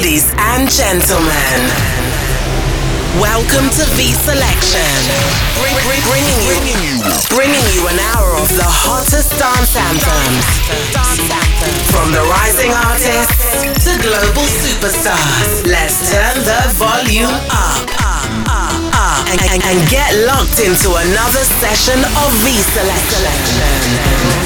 Ladies and gentlemen, welcome to V Selection. Bring, bring, bringing, you, bringing you an hour of the hottest dance anthems. From the rising artists to global superstars. Let's turn the volume up and, and, and, get locked into another session of V Selection.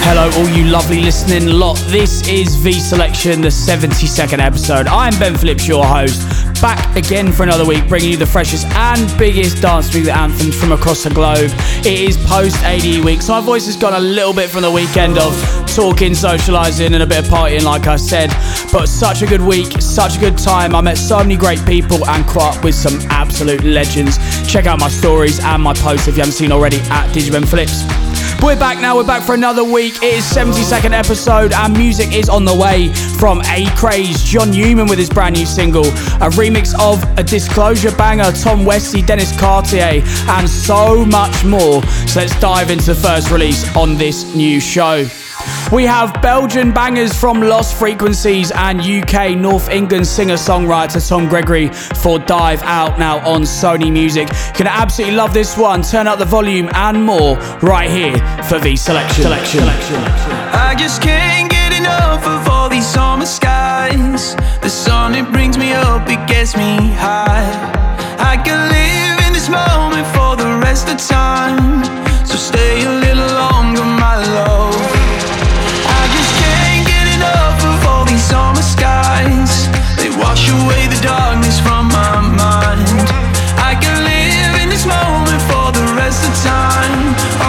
Hello, all you lovely listening lot. This is V Selection, the 72nd episode. I'm Ben Phillips, your host, back again for another week, bringing you the freshest and biggest dance music anthems from across the globe. It is post ADE week, so my voice has gone a little bit from the weekend of talking, socialising, and a bit of partying, like I said. But such a good week, such a good time. I met so many great people and caught up with some absolute legends. Check out my stories and my posts if you haven't seen already at DJ Ben Phillips. We're back now, we're back for another week. It is 72nd episode and music is on the way from Acraze, John Newman with his brand new single, a remix of a disclosure banger, Tom Westy, Dennis Cartier, and so much more. So let's dive into the first release on this new show. We have Belgian bangers from Lost Frequencies and UK North England singer songwriter Tom Gregory for Dive Out now on Sony Music. You can absolutely love this one. Turn up the volume and more right here for the selection. selection. I just can't get enough of all these summer skies. The sun, it brings me up, it gets me high. I can live in this moment for the rest of time. So stay a little longer, my love. Wash away the darkness from my mind. I can live in this moment for the rest of time.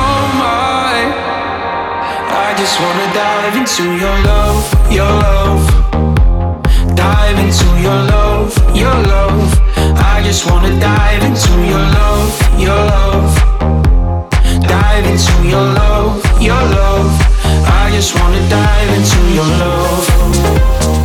Oh my, I just wanna dive into your love, your love. Dive into your love, your love. I just wanna dive into your love, your love. Dive into your love, your love. I just wanna dive into your love.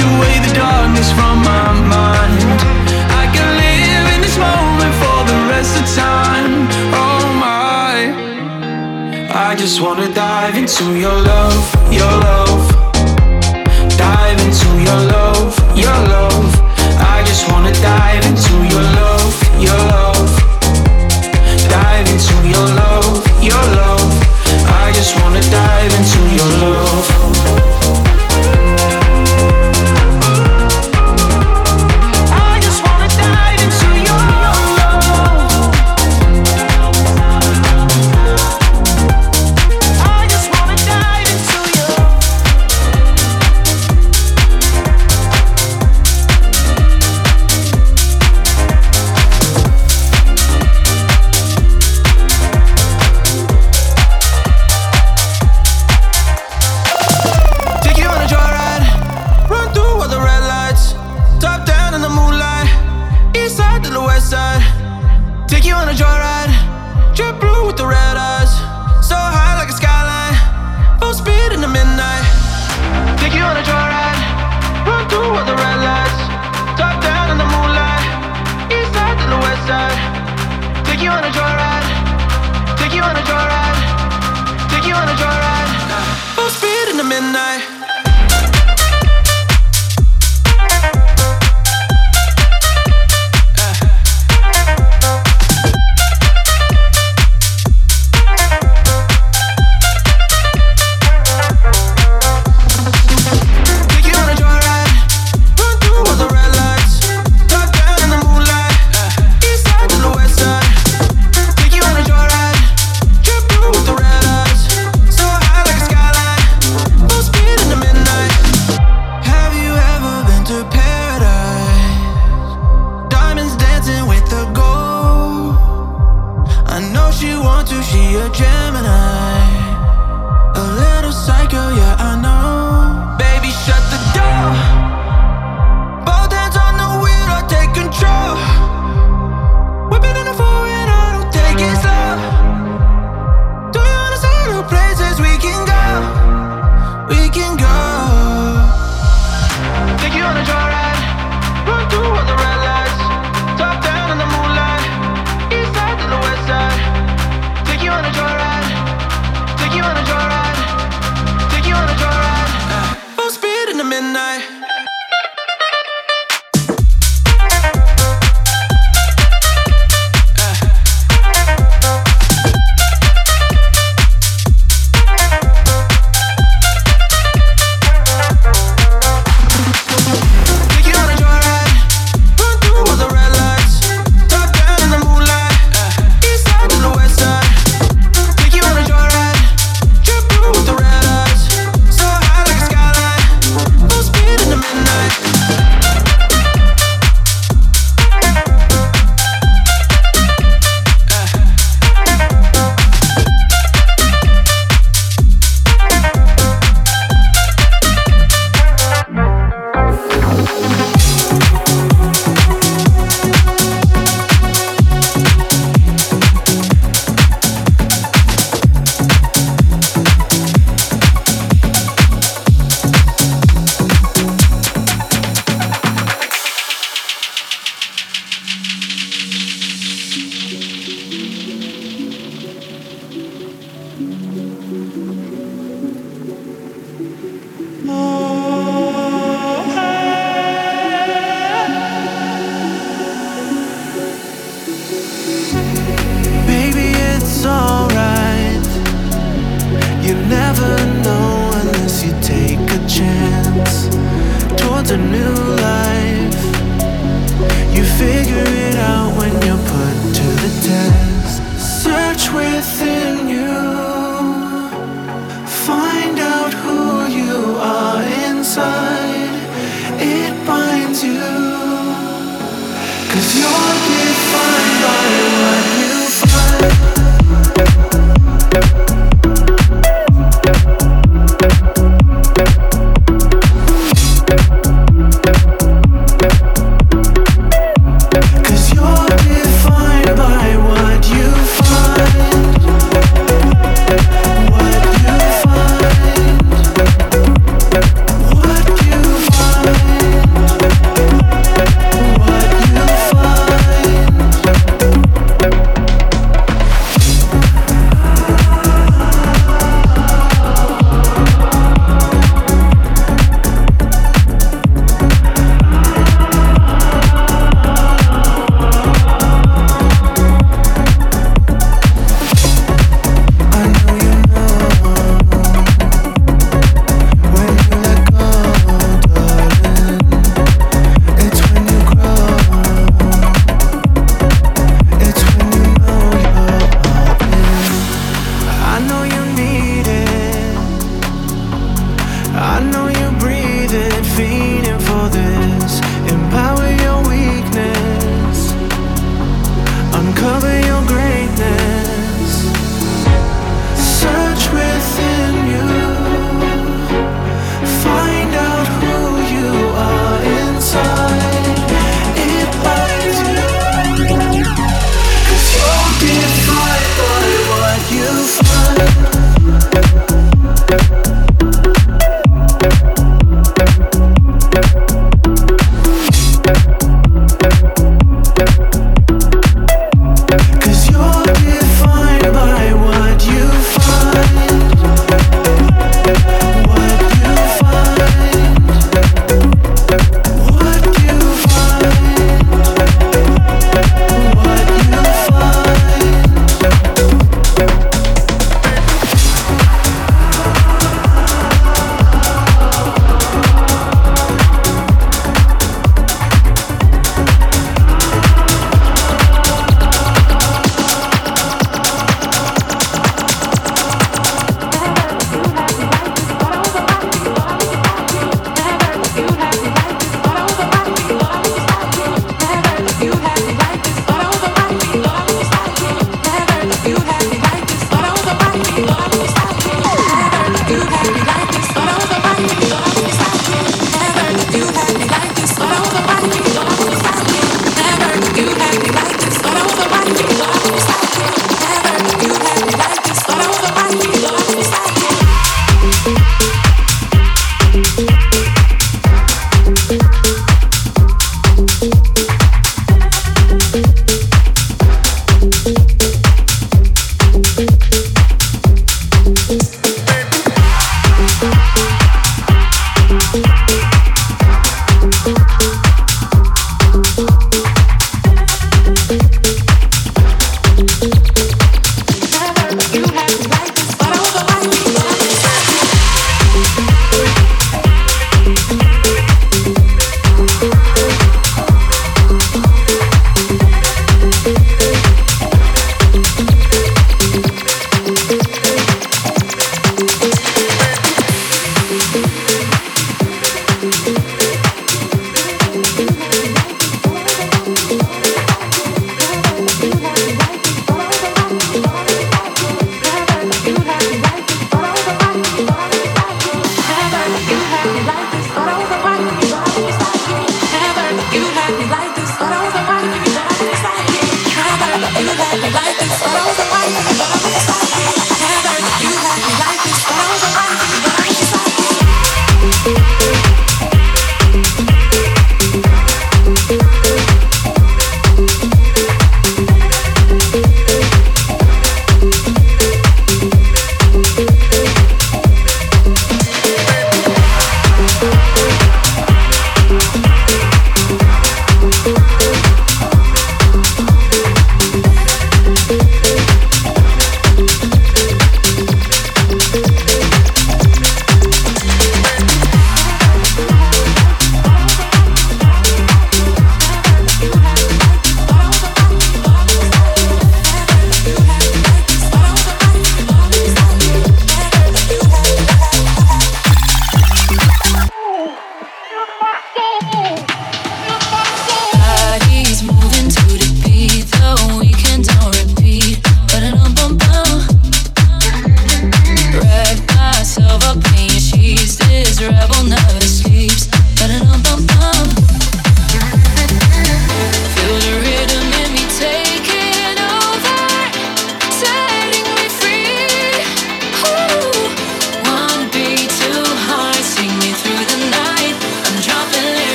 Away the darkness from my mind. I can live in this moment for the rest of time. Oh my. I just wanna dive into your love, your love. Dive into your love, your love. I just wanna dive into your love, your love. Dive into your love, your love. I just wanna dive into your love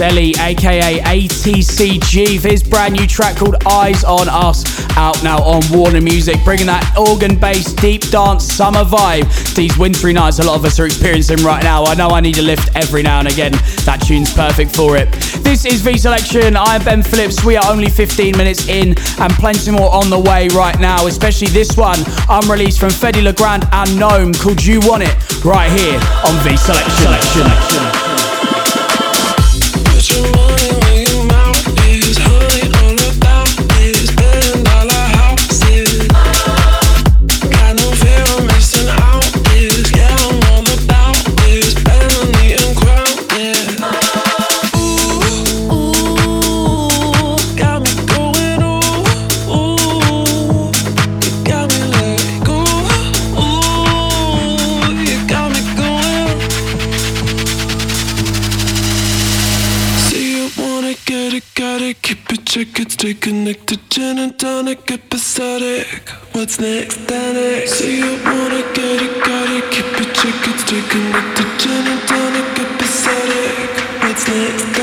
Grasselli, aka ATCG, for his brand new track called Eyes on Us, out now on Warner Music, bringing that organ based deep dance summer vibe. These wintry nights a lot of us are experiencing right now. I know I need a lift every now and again. That tune's perfect for it. This is V Selection. I'm Ben Phillips. We are only 15 minutes in and plenty more on the way right now, especially this one unreleased from Fedde Le Grand and Gnome called You Want It right here on V Selection. Selection. And tonic, episodic. What's next, Danik? See you wanna get it, got it. Keep it chicken, stay connected, gin and tonic, episodic. What's next,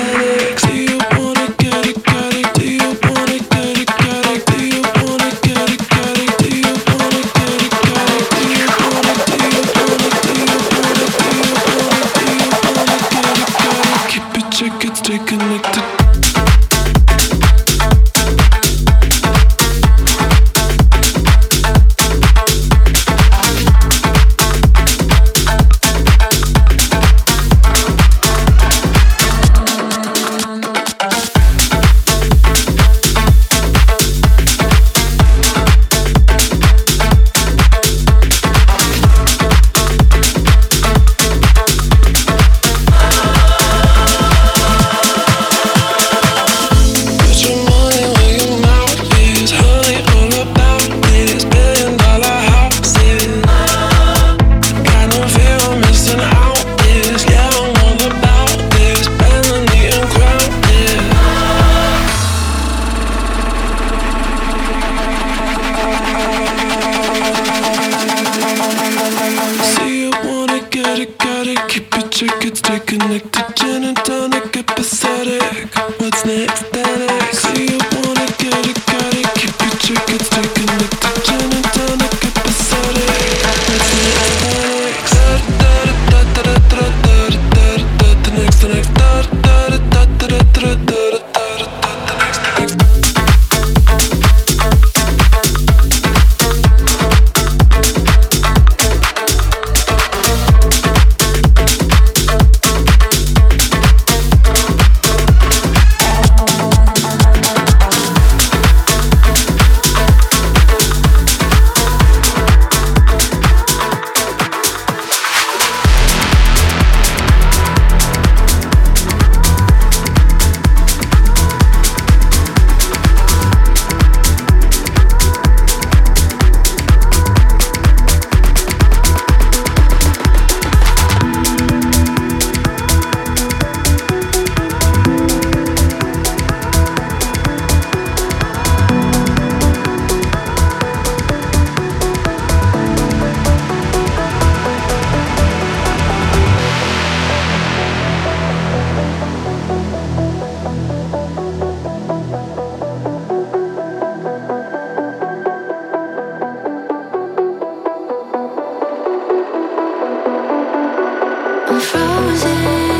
frozen.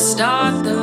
start the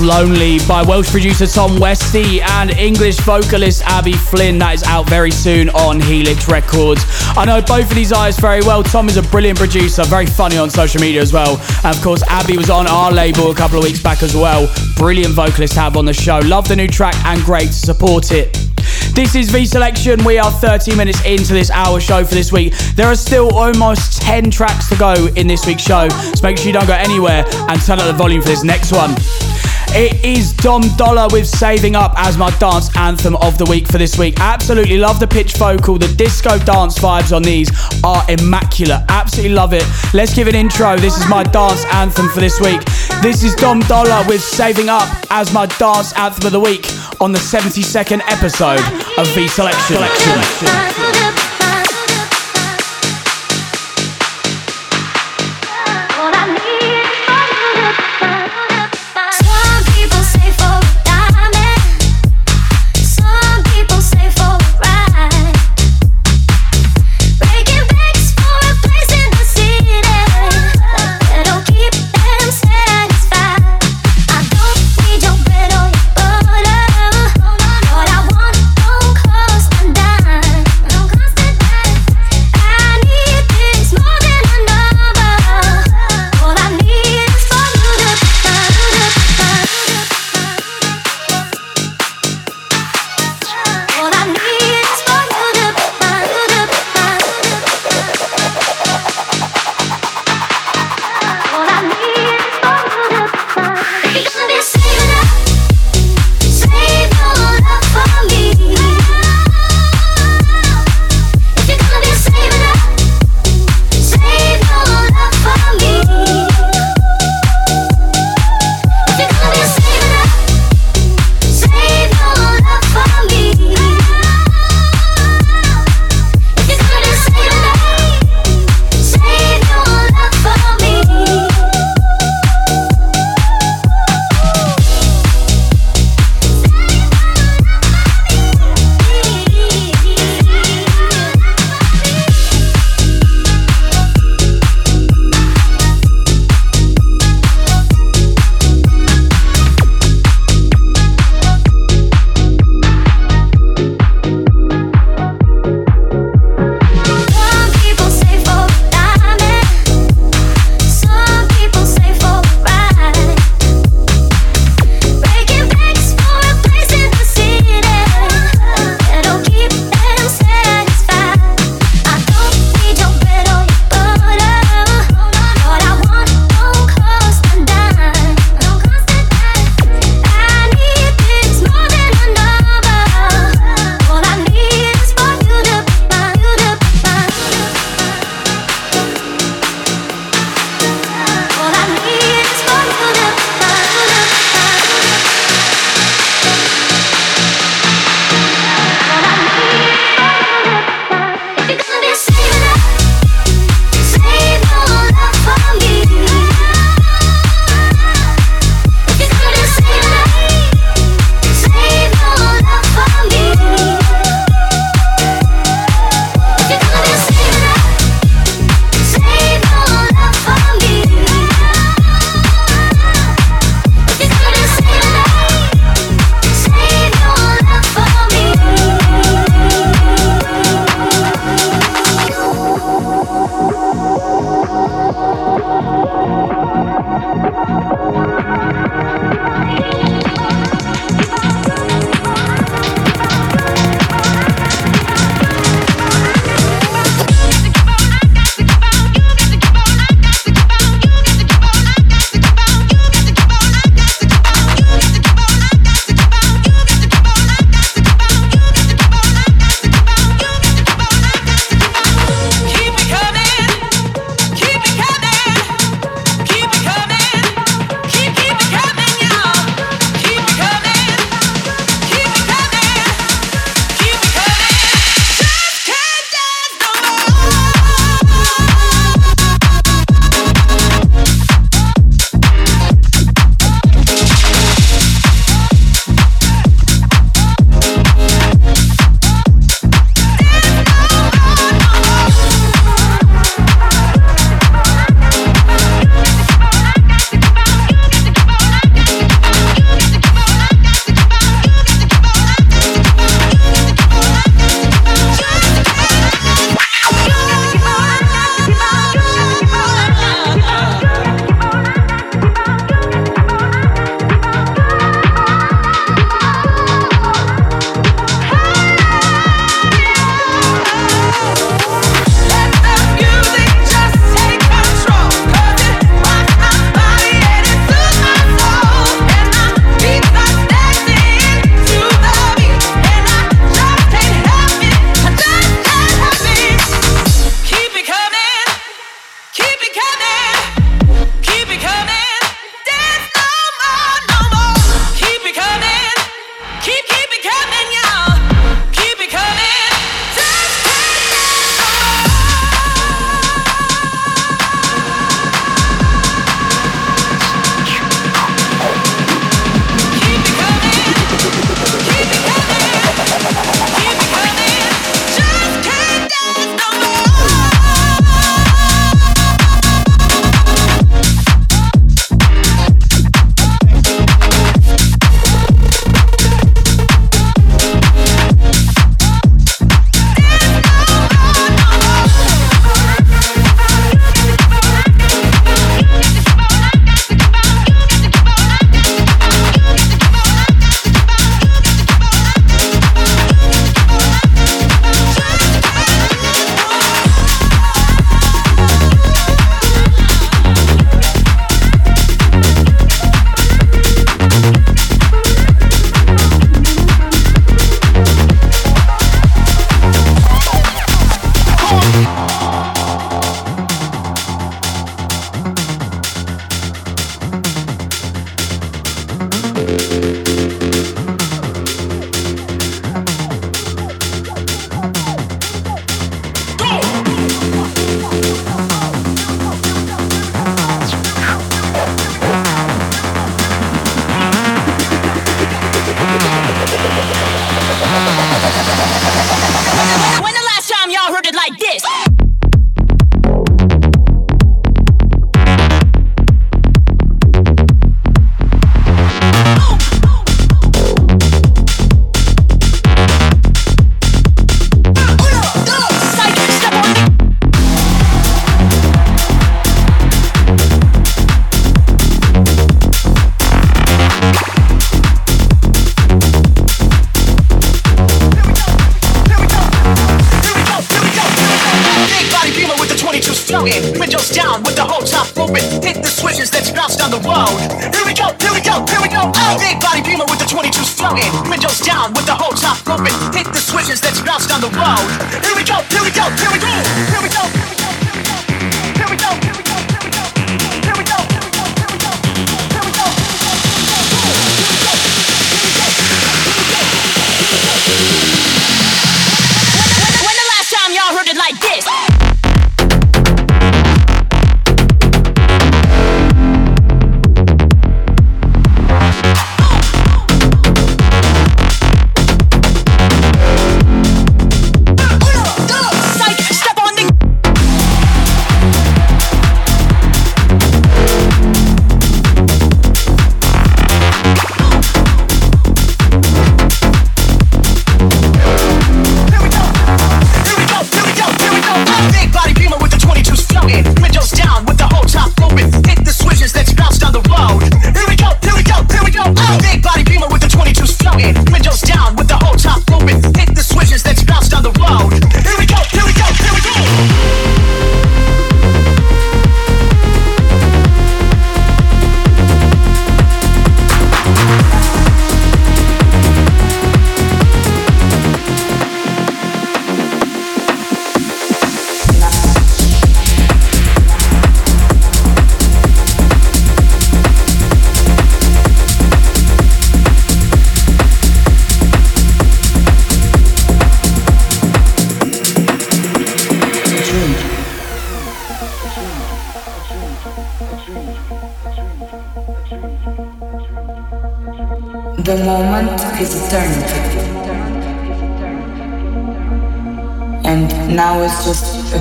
Lonely by Welsh producer Tom Westy and English vocalist Abby Flynn. That is out very soon on Helix Records. I know both of these guys very well. Tom is a brilliant producer, very funny on social media as well. And of course, Abby was on our label a couple of weeks back as well. Brilliant vocalist to have on the show. Love the new track and great to support it. This is V Selection. We are 30 minutes into this hour show for this week. There are still almost 10 tracks to go in this week's show, so make sure you don't go anywhere and turn up the volume for this next one. It is Dom Dolla with Saving Up as my dance anthem of the week for this week. Absolutely love the pitch vocal. The disco dance vibes on these are immaculate. Absolutely love it. Let's give an intro. This is my dance anthem for this week. This is Dom Dolla with Saving Up as my dance anthem of the week on the 72nd episode of V Selection. Selection.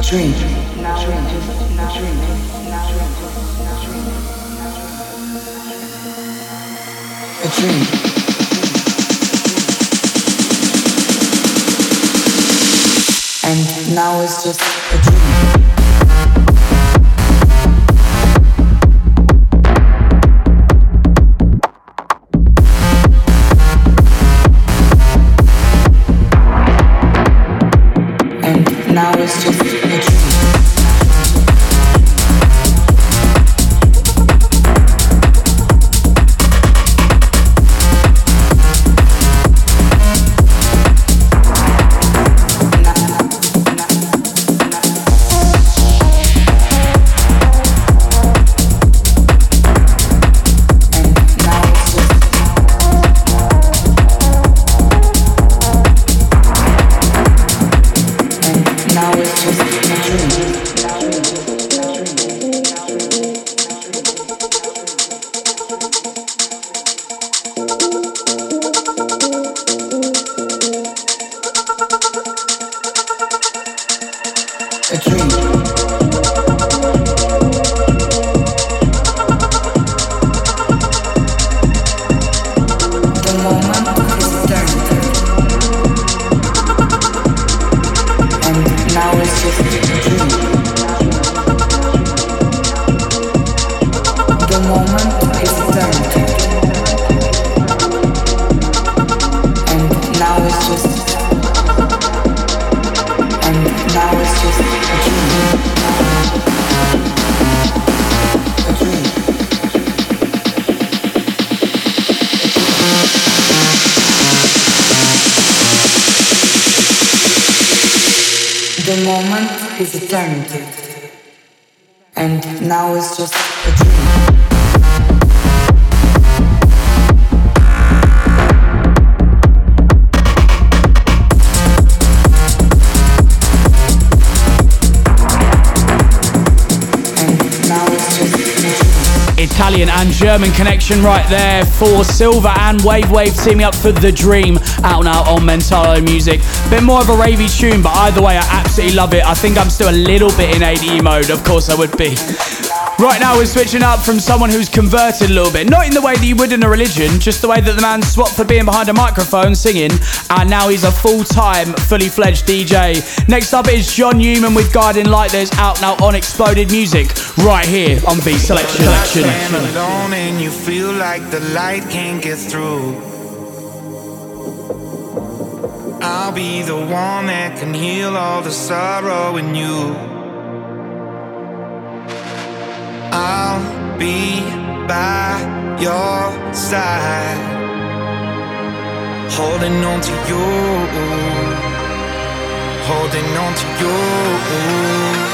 Dream. Music Connection right there for Silver and Wave Wave teaming up for The Dream out now on Mentalo Music. Bit more of a ravey tune, but either way, I absolutely love it. I think I'm still a little bit in ADE mode, of course I would be. Right now, we're switching up from someone who's converted a little bit. Not in the way that you would in a religion, just the way that the man swapped for being behind a microphone singing, and now he's a full time, fully fledged DJ. Next up is John Newman with Guiding Light. There's out now on Exploded Music, right here on V Selection. Stand alone and you feel like the light can't get through. I'll be the one that can heal all the sorrow in you. I'll be by your side, holding on to you, holding on to you.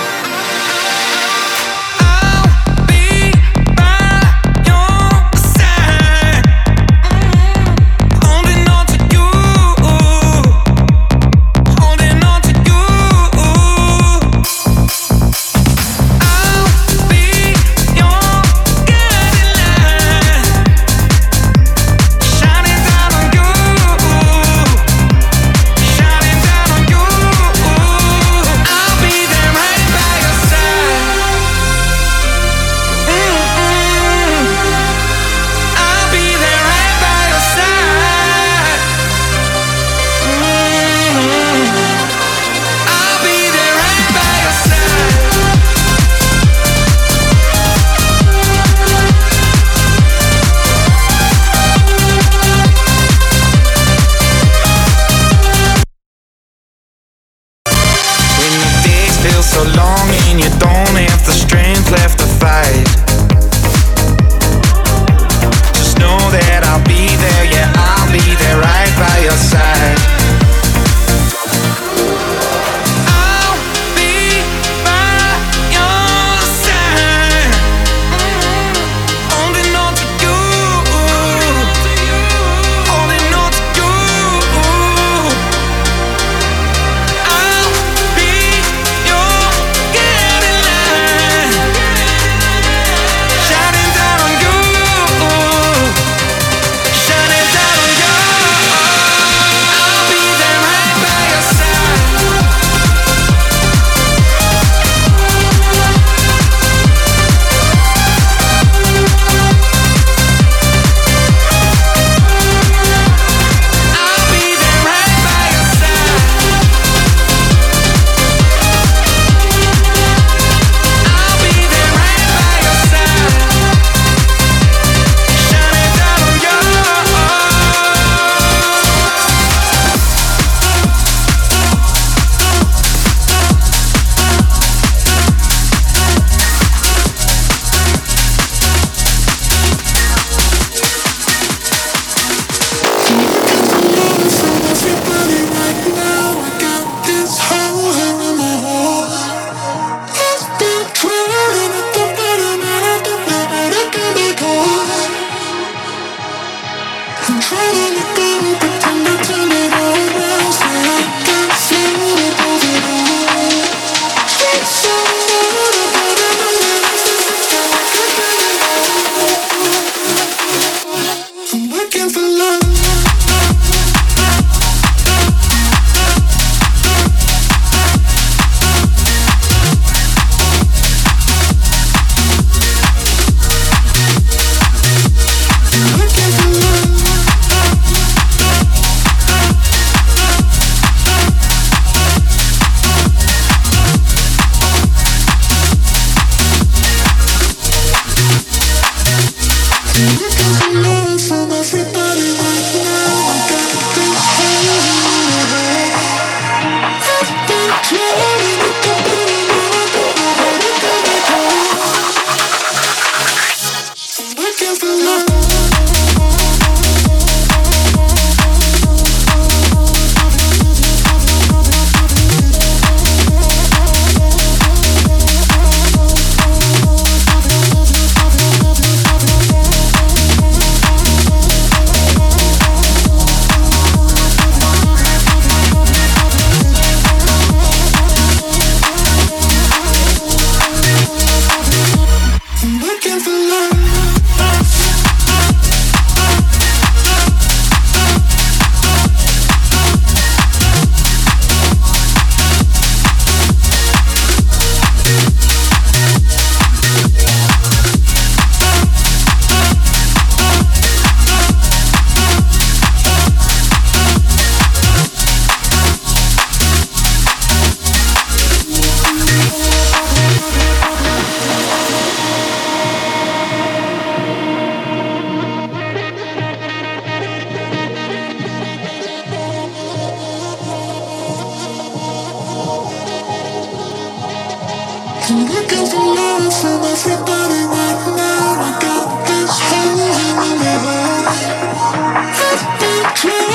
True.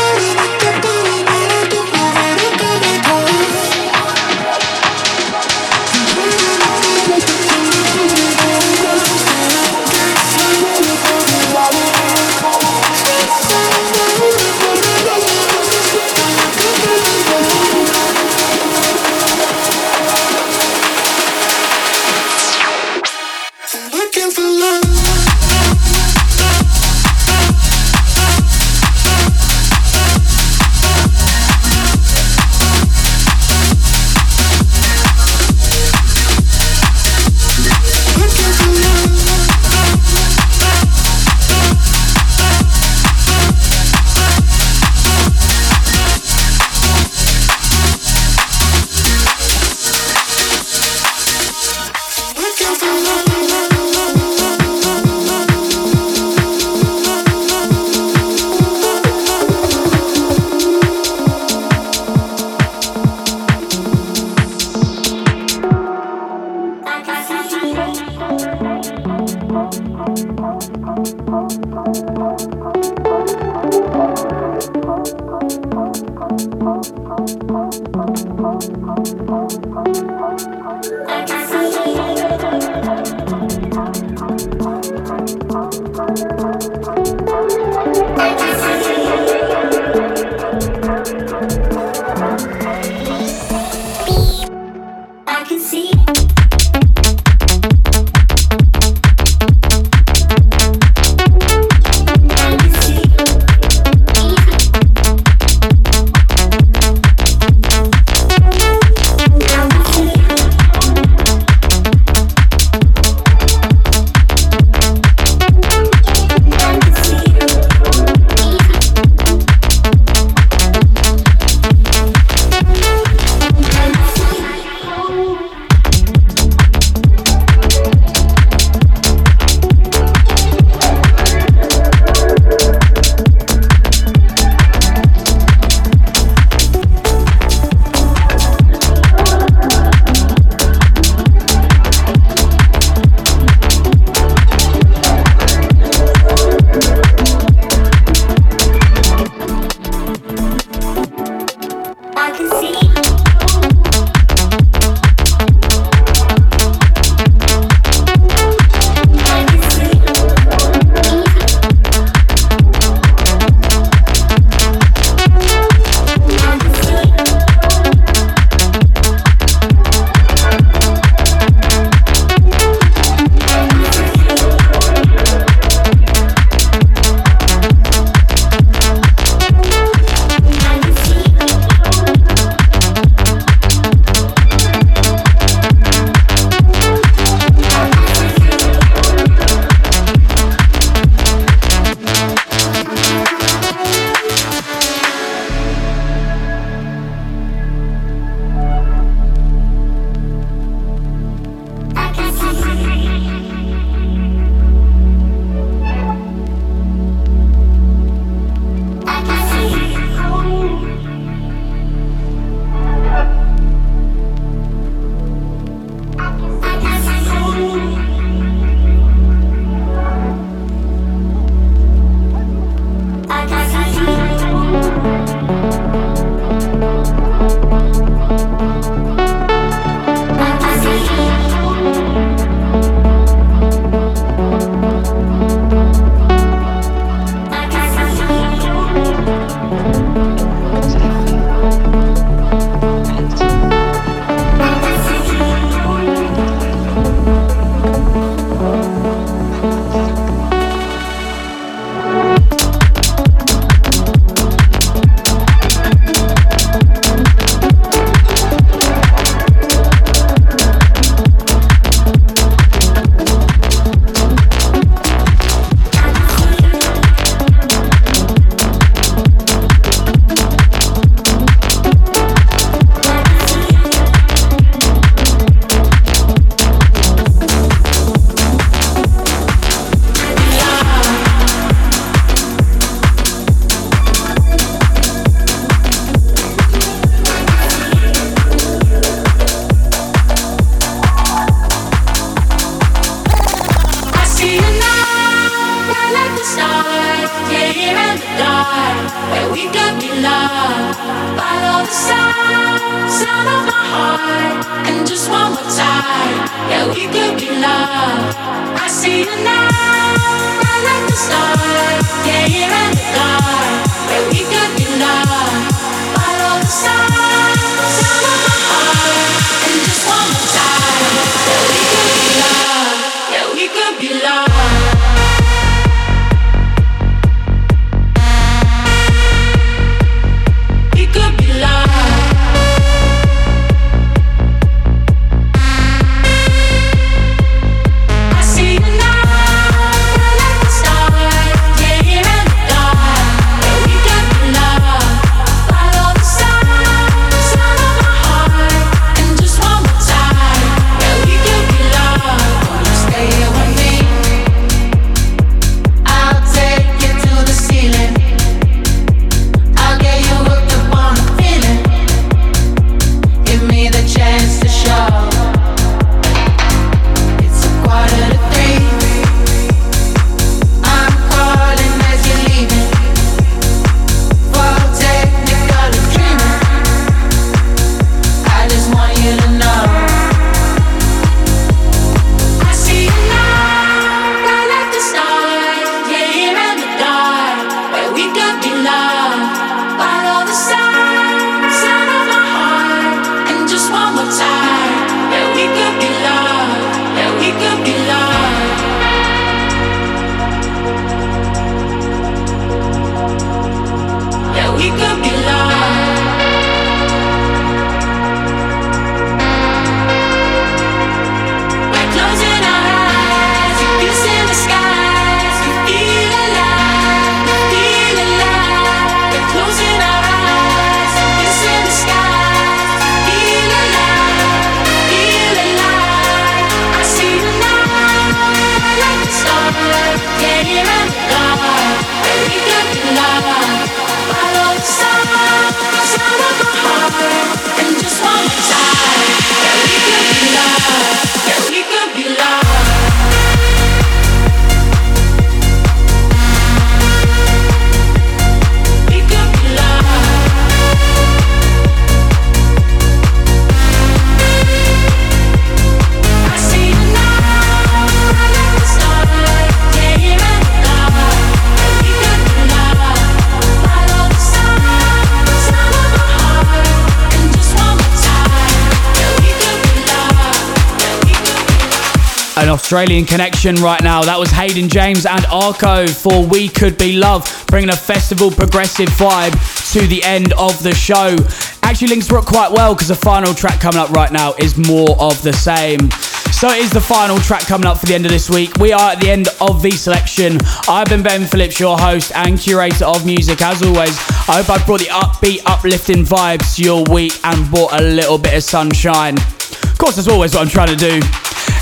An Australian connection right now. That was Hayden James and Arco for We Could Be Love, bringing a festival progressive vibe to the end of the show. Actually links up quite well because the final track coming up right now is more of the same. So it is the final track coming up for the end of this week. We are at the end of the selection. I've been Ben Phillips, your host and curator of music. As always, I hope I've brought the upbeat, uplifting vibes to your week and brought a little bit of sunshine. Of course, that's always what I'm trying to do.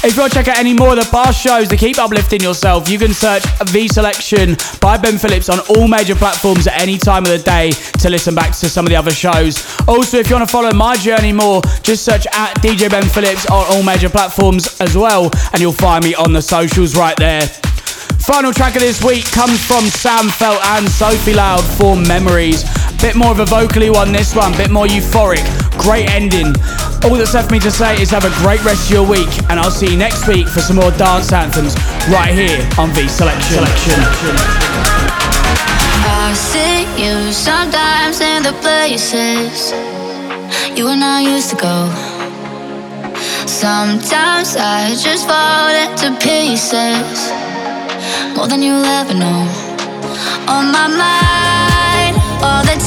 If you want to check out any more of the past shows to keep uplifting yourself, you can search V Selection by Ben Phillips on all major platforms at any time of the day to listen back to some of the other shows. Also, if you want to follow my journey more, just search at DJ Ben Phillips on all major platforms as well, and you'll find me on the socials right there. Final track of this week comes from Sam Feldt and Sophie Loud for Memories. Bit more of a vocally one, this one, bit more euphoric. Great ending. All that's left for me to say is have a great rest of your week, and I'll see you next week for some more dance anthems right here on V Selection. I see you sometimes in the places you and I used to go. Sometimes I just fall into pieces more than you'll ever know. On my mind all the